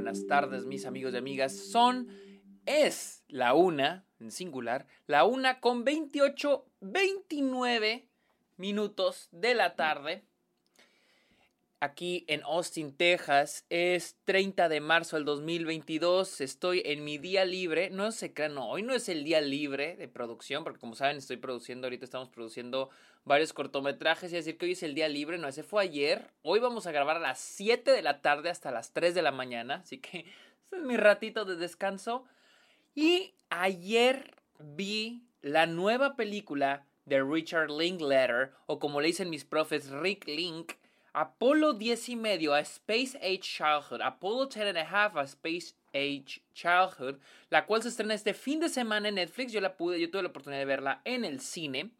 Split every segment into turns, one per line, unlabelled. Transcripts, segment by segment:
buenas tardes, mis amigos y amigas. Son, es la una, en singular, la una con 28, 29 minutos de la tarde. Aquí en Austin, Texas, es 30 de marzo del 2022. Estoy en mi día libre. No sé qué, no, hoy no es el día libre de producción, porque como saben, estoy produciendo, ahorita estamos produciendo varios cortometrajes. Y decir que hoy es el día libre, no, ese fue ayer. Hoy vamos a grabar a las 7 de la tarde hasta las 3 de la mañana. Así que este es mi ratito de descanso. Y ayer vi la nueva película de Richard Linklater, o como le dicen mis profes, Rick Link, Apollo 10 y medio, a Space Age Childhood, Apollo 10 and a half, a Space Age Childhood, la cual se estrena este fin de semana en Netflix. Yo la pude, yo tuve la oportunidad de verla en el cine.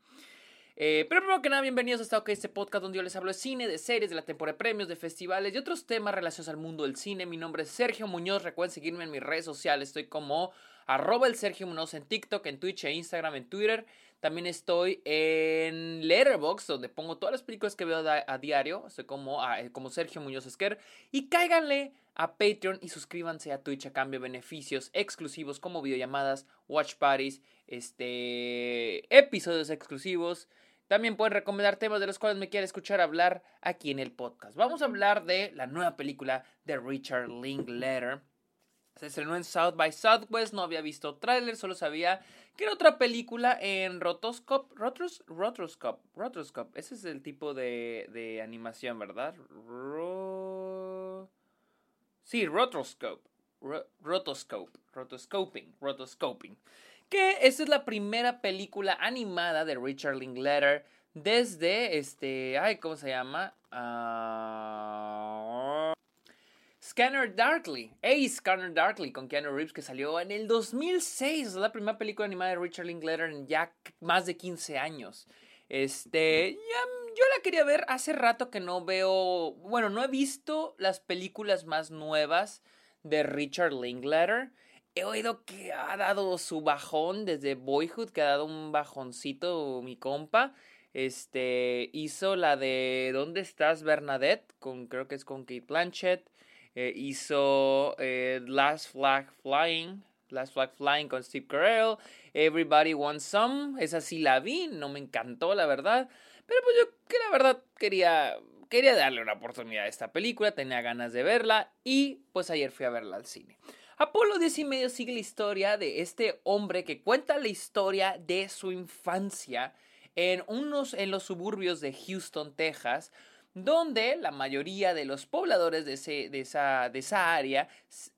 Eh, pero primero que nada, bienvenidos a esta, este podcast donde yo les hablo de cine, de series, de la temporada de premios, de festivales y otros temas relacionados al mundo del cine. Mi nombre es Sergio Muñoz. Recuerden seguirme en mis redes sociales. Estoy como arroba el Sergio Muñoz en TikTok, en Twitch e Instagram, en Twitter. También estoy en Letterboxd, donde pongo todas las películas que veo a, diario. Como, eh, como Sergio Muñoz Esquer. Y cáiganle a Patreon y suscríbanse a Twitch a cambio de beneficios exclusivos como videollamadas, watch parties, este, episodios exclusivos también pueden recomendar temas de los cuales me quiera escuchar hablar aquí en el podcast. Vamos a hablar de la nueva película de Richard Linklater. Se estrenó en South by Southwest, no había visto tráiler, solo sabía que era otra película en Rotoscope. Rotos, rotoscope, rotoscope. Ese es el tipo de, de animación, ¿verdad? Sí, rotoscope. rotoscope. Rotoscoping. Rotoscoping que esta es la primera película animada de Richard Linklater desde este, ay, ¿cómo se llama? Uh, Scanner Darkly, Ace Scanner Darkly con Keanu Reeves que salió en el 2006, es la primera película animada de Richard Linklater en ya más de 15 años. Este, yo la quería ver hace rato que no veo, bueno, no he visto las películas más nuevas de Richard Linklater he oído que ha dado su bajón desde Boyhood, que ha dado un bajoncito mi compa. Este hizo la de ¿Dónde estás Bernadette? Con, creo que es con Kate Blanchett. Eh, hizo eh, Last Flag Flying. Last Flag Flying con Steve Carell. Everybody Wants Some. Esa sí la vi. No me encantó, la verdad. Pero pues yo que la verdad quería. Quería darle una oportunidad a esta película. Tenía ganas de verla. Y pues ayer fui a verla al cine. Apolo 10 y medio sigue la historia de este hombre que cuenta la historia de su infancia en unos en los suburbios de Houston, Texas, donde la mayoría de los pobladores de, esa, de esa, área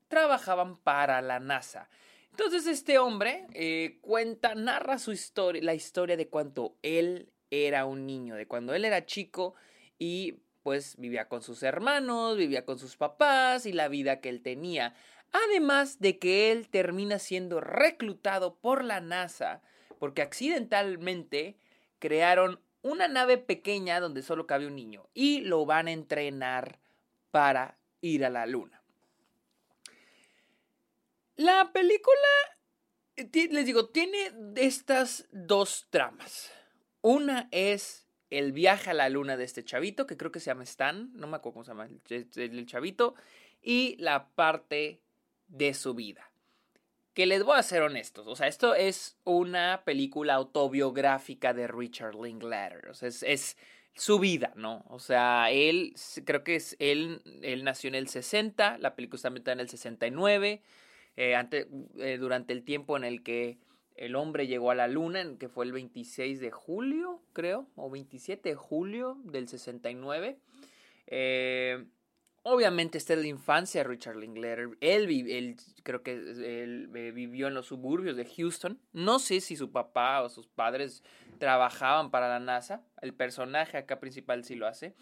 trabajaban para la NASA. Entonces este hombre eh, cuenta, narra su historia, la historia de cuando él era un niño, de cuando él era chico y pues vivía con sus hermanos, vivía con sus papás y la vida que él tenía. Además de que él termina siendo reclutado por la NASA porque accidentalmente crearon una nave pequeña donde solo cabe un niño y lo van a entrenar para ir a la luna. La película, eh, les digo, tiene estas dos tramas. Una es el viaje a la luna de este chavito, que creo que se llama Stan, no me acuerdo cómo se llama el, chavito, y la parte de su vida. Que les voy a ser honestos, o sea, esto es una película autobiográfica de Richard Linklater, o sea, es, su vida, ¿no? O sea, él, creo que es, él, él nació en el 60, la película está metida en el 69, eh, eh, durante el tiempo en el que el hombre llegó a la luna, que fue el 26 de julio, creo, o 27 de julio del 69. Eh, Obviamente está en la infancia de Richard Linklater. Él, creo que él eh, vivió en los suburbios de Houston. No sé si su papá o sus padres trabajaban para la NASA. El personaje acá principal sí lo hace.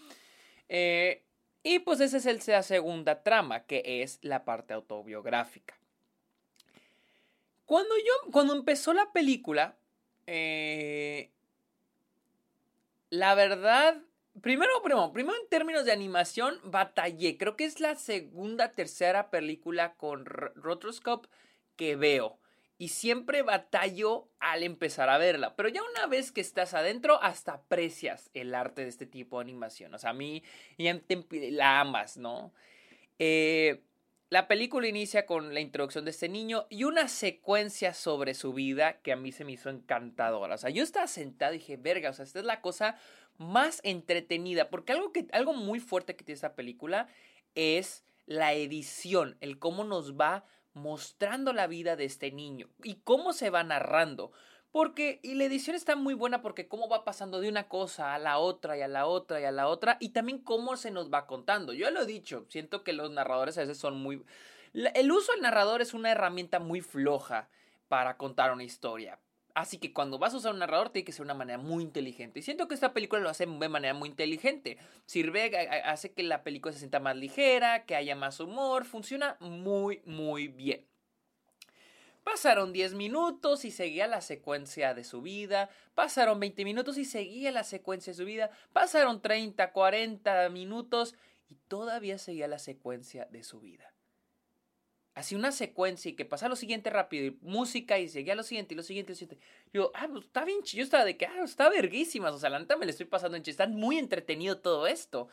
Eh, y pues esa es la segunda trama, que es la parte autobiográfica. Cuando yo, cuando empezó la película, eh, la verdad Primero, primero, primero en términos de animación, batallé. Creo que es la segunda, tercera película con rotoscope que veo. Y siempre batallo al empezar a verla. Pero ya una vez que estás adentro, hasta aprecias el arte de este tipo de animación. O sea, a mí ya la amas, ¿no? Eh, la película inicia con la introducción de este niño y una secuencia sobre su vida que a mí se me hizo encantadora. O sea, yo estaba sentado y dije, verga, o sea, esta es la cosa más entretenida, porque algo, que, algo muy fuerte que tiene esta película es la edición, el cómo nos va mostrando la vida de este niño y cómo se va narrando. Porque, y la edición está muy buena porque cómo va pasando de una cosa a la otra y a la otra y a la otra y también cómo se nos va contando. Yo lo he dicho, siento que los narradores a veces son muy... El uso del narrador es una herramienta muy floja para contar una historia. Así que cuando vas a usar un narrador tiene que ser una manera muy inteligente. Y siento que esta película lo hace de manera muy inteligente. Sirve, hace que la película se sienta más ligera, que haya más humor. Funciona muy, muy bien. Pasaron 10 minutos y seguía la secuencia de su vida. Pasaron 20 minutos y seguía la secuencia de su vida. Pasaron 30, 40 minutos y todavía seguía la secuencia de su vida. Así una secuencia y que pasa lo siguiente rápido y música y seguía lo siguiente y lo siguiente y lo siguiente. Yo, ah, pues está bien Yo estaba de que, ah, está verguísimas. O sea, la neta me le estoy pasando en Está muy entretenido todo esto.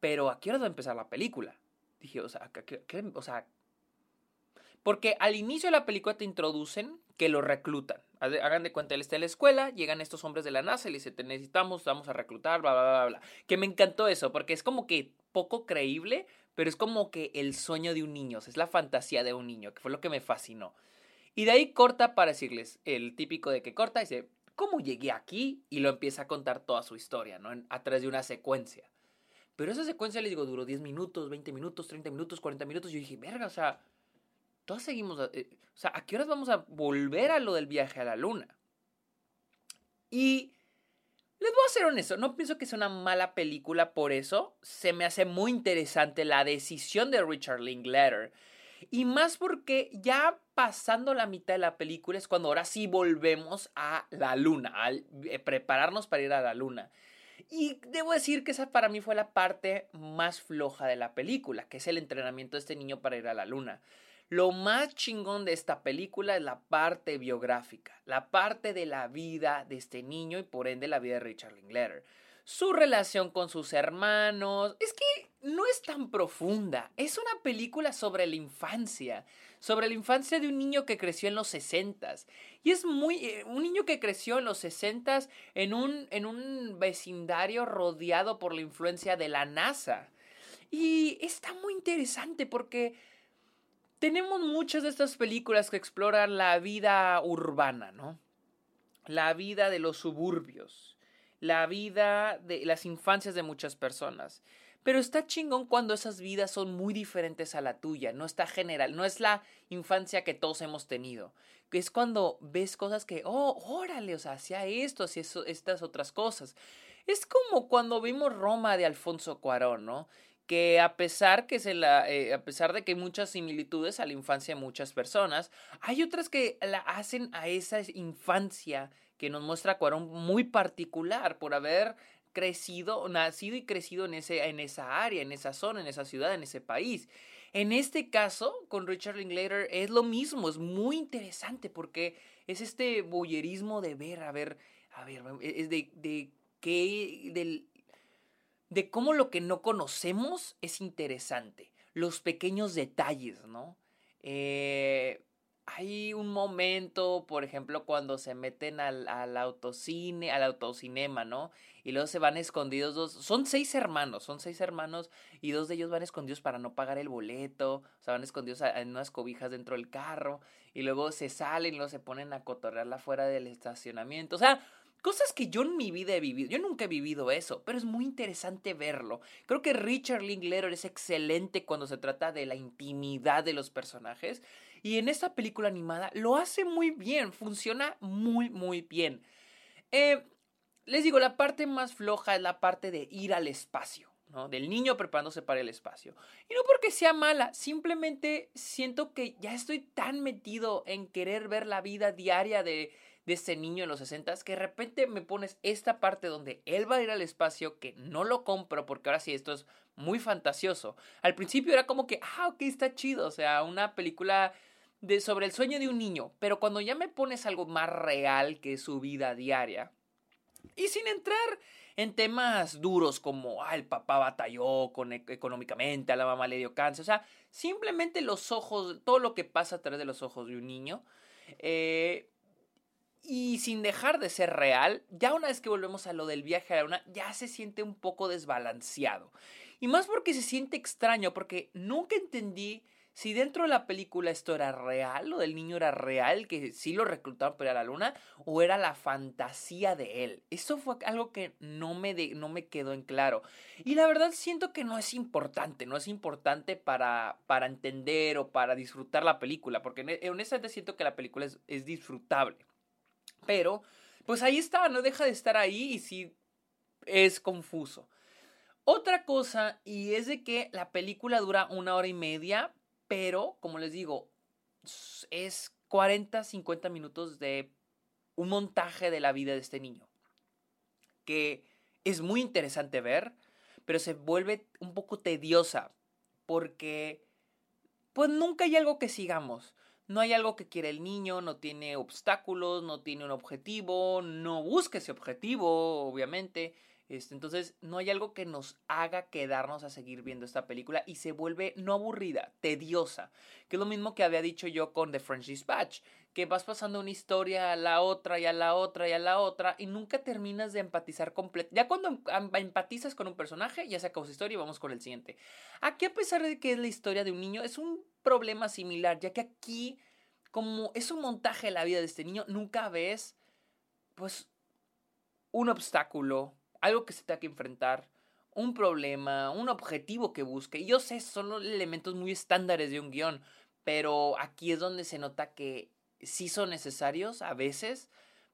Pero ¿a qué hora va a empezar la película? Dije, o sea, ¿qué, qué, o sea, porque al inicio de la película te introducen que lo reclutan. Hagan de cuenta, él está en la escuela, llegan estos hombres de la NASA y le dicen, te necesitamos, vamos a reclutar, bla, bla, bla, bla. Que me encantó eso, porque es como que poco creíble, pero es como que el sueño de un niño, es la fantasía de un niño, que fue lo que me fascinó. Y de ahí corta para decirles, el típico de que corta, dice, ¿cómo llegué aquí? Y lo empieza a contar toda su historia, ¿no? a través de una secuencia. Pero esa secuencia, les digo, duró 10 minutos, 20 minutos, 30 minutos, 40 minutos. Y yo dije, verga, o sea, todos seguimos, eh, o sea, ¿a qué horas vamos a volver a lo del viaje a la luna? Y les voy a ser honesto, no pienso que sea una mala película por eso. Se me hace muy interesante la decisión de Richard Linklater. Y más porque ya pasando la mitad de la película es cuando ahora sí volvemos a la luna, a eh, prepararnos para ir a la luna. Y debo decir que esa para mí fue la parte más floja de la película, que es el entrenamiento de este niño para ir a la luna. Lo más chingón de esta película es la parte biográfica, la parte de la vida de este niño y por ende la vida de Richard Linklater. Su relación con sus hermanos. Es que no es tan profunda. Es una película sobre la infancia. Sobre la infancia de un niño que creció en los 60 Y es muy. Eh, un niño que creció en los 60 en un, en un vecindario rodeado por la influencia de la NASA. Y está muy interesante porque tenemos muchas de estas películas que exploran la vida urbana, ¿no? La vida de los suburbios, la vida de las infancias de muchas personas. Pero está chingón cuando esas vidas son muy diferentes a la tuya, no está general, no es la infancia que todos hemos tenido. Es cuando ves cosas que, oh, órale, o sea, hacía esto, hacía estas otras cosas. Es como cuando vimos Roma de Alfonso Cuarón, ¿no? Que a pesar que se la, eh, a pesar de que hay muchas similitudes a la infancia de muchas personas, hay otras que la hacen a esa infancia que nos muestra Cuarón muy particular por haber crecido, nacido y crecido en, ese, en esa área, en esa zona, en esa ciudad, en ese país. En este caso, con Richard Linklater es lo mismo, es muy interesante porque es este boyerismo de ver, a ver, a ver, es de, de qué, del de cómo lo que no conocemos es interesante, los pequeños detalles, ¿no? Eh, hay un momento, por ejemplo, cuando se meten al, al, autocine, al autocinema, ¿no? Y luego se van escondidos dos, son seis hermanos, son seis hermanos y dos de ellos van escondidos para no pagar el boleto, o sea, van escondidos en unas cobijas dentro del carro y luego se salen luego se ponen a cotorrearla fuera del estacionamiento, o sea, Cosas que yo en mi vida he vivido. Yo nunca he vivido eso, pero es muy interesante verlo. Creo que Richard Linklater es excelente cuando se trata de la intimidad de los personajes. Y en esta película animada lo hace muy bien. Funciona muy, muy bien. Eh, les digo, la parte más floja es la parte de ir al espacio. ¿no? Del niño preparándose para el espacio. Y no porque sea mala, simplemente siento que ya estoy tan metido en querer ver la vida diaria de, de ese niño en los 60 que de repente me pones esta parte donde él va a ir al espacio que no lo compro porque ahora sí esto es muy fantasioso. Al principio era como que, ah, ok, está chido, o sea, una película de, sobre el sueño de un niño, pero cuando ya me pones algo más real que su vida diaria, y sin entrar en temas duros como ah, el papá batalló con, e, económicamente, a la mamá le dio cáncer, o sea, simplemente los ojos, todo lo que pasa a través de los ojos de un niño. Eh, y sin dejar de ser real, ya una vez que volvemos a lo del viaje a la luna, ya se siente un poco desbalanceado. Y más porque se siente extraño, porque nunca entendí si dentro de la película esto era real, lo del niño era real, que sí lo reclutaron para la luna, o era la fantasía de él. Eso fue algo que no me, no me quedó en claro. Y la verdad siento que no es importante, no es importante para, para entender o para disfrutar la película, porque honestamente siento que la película es, es disfrutable. Pero, pues ahí está, no deja de estar ahí y sí es confuso. Otra cosa, y es de que la película dura una hora y media, pero, como les digo, es 40, 50 minutos de un montaje de la vida de este niño. Que es muy interesante ver, pero se vuelve un poco tediosa, porque pues nunca hay algo que sigamos. No hay algo que quiere el niño, no tiene obstáculos, no tiene un objetivo, no busca ese objetivo, obviamente. Este, entonces, no hay algo que nos haga quedarnos a seguir viendo esta película y se vuelve no aburrida, tediosa. Que es lo mismo que había dicho yo con The French Dispatch, que vas pasando una historia a la otra y a la otra y a la otra y nunca terminas de empatizar completo. Ya cuando em, empatizas con un personaje, ya se acabó su historia y vamos con el siguiente. Aquí, a pesar de que es la historia de un niño, es un problema similar, ya que aquí, como es un montaje de la vida de este niño, nunca ves, pues, un obstáculo, algo que se tenga que enfrentar, un problema, un objetivo que busque. Y yo sé, son elementos muy estándares de un guion, pero aquí es donde se nota que sí son necesarios a veces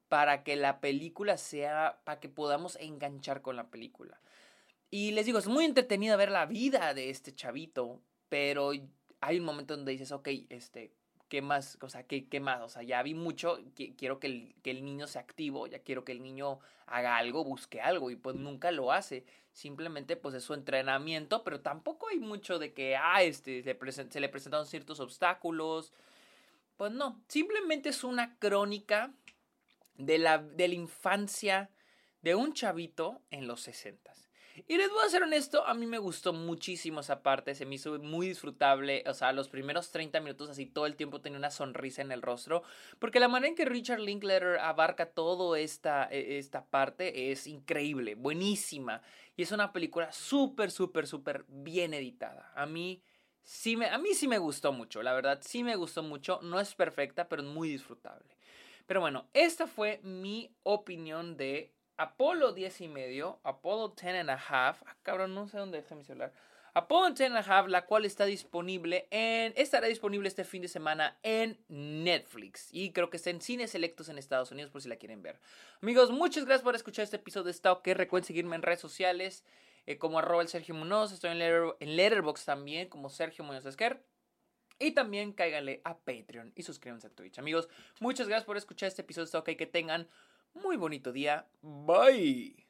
para que la película sea, para que podamos enganchar con la película. Y les digo, es muy entretenido ver la vida de este chavito, pero hay un momento donde dices, ok, este, ¿qué más? O sea, ¿qué, qué más? O sea, ya vi mucho, quiero que el, que el, niño sea activo, ya quiero que el niño haga algo, busque algo, y pues nunca lo hace. Simplemente, pues es su entrenamiento, pero tampoco hay mucho de que, ah, este, se le presentaron ciertos obstáculos. Pues no, simplemente es una crónica de la, de la infancia de un chavito en los sesentas. Y les voy a ser honesto, a mí me gustó muchísimo esa parte, se me hizo muy disfrutable, o sea, los primeros 30 minutos así todo el tiempo tenía una sonrisa en el rostro, porque la manera en que Richard Linklater abarca toda esta, e, esta parte es increíble, buenísima, y es una película súper, súper, súper bien editada. A mí... Sí me, a mí sí me gustó mucho, la verdad, sí me gustó mucho. No es perfecta, pero es muy disfrutable. Pero bueno, esta fue mi opinión de Apolo 10 y medio, Apolo 10 and a half, ah, cabrón, no sé dónde dejé mi celular. Apollo 10 and a half, la cual está disponible en, estará disponible este fin de semana en Netflix. Y creo que está en cines selectos en Estados Unidos por si la quieren ver. Amigos, muchas gracias por escuchar este episodio de Stalker. Recuerden seguirme en redes sociales eh, como arroba el Sergio Munoz. Estoy en, en Letterboxd también como Sergio Munoz Esquer. Y también cáiganle a Patreon y suscríbanse a Twitch. Amigos, muchas gracias por escuchar este episodio de Stalker. Que tengan muy bonito día. Bye.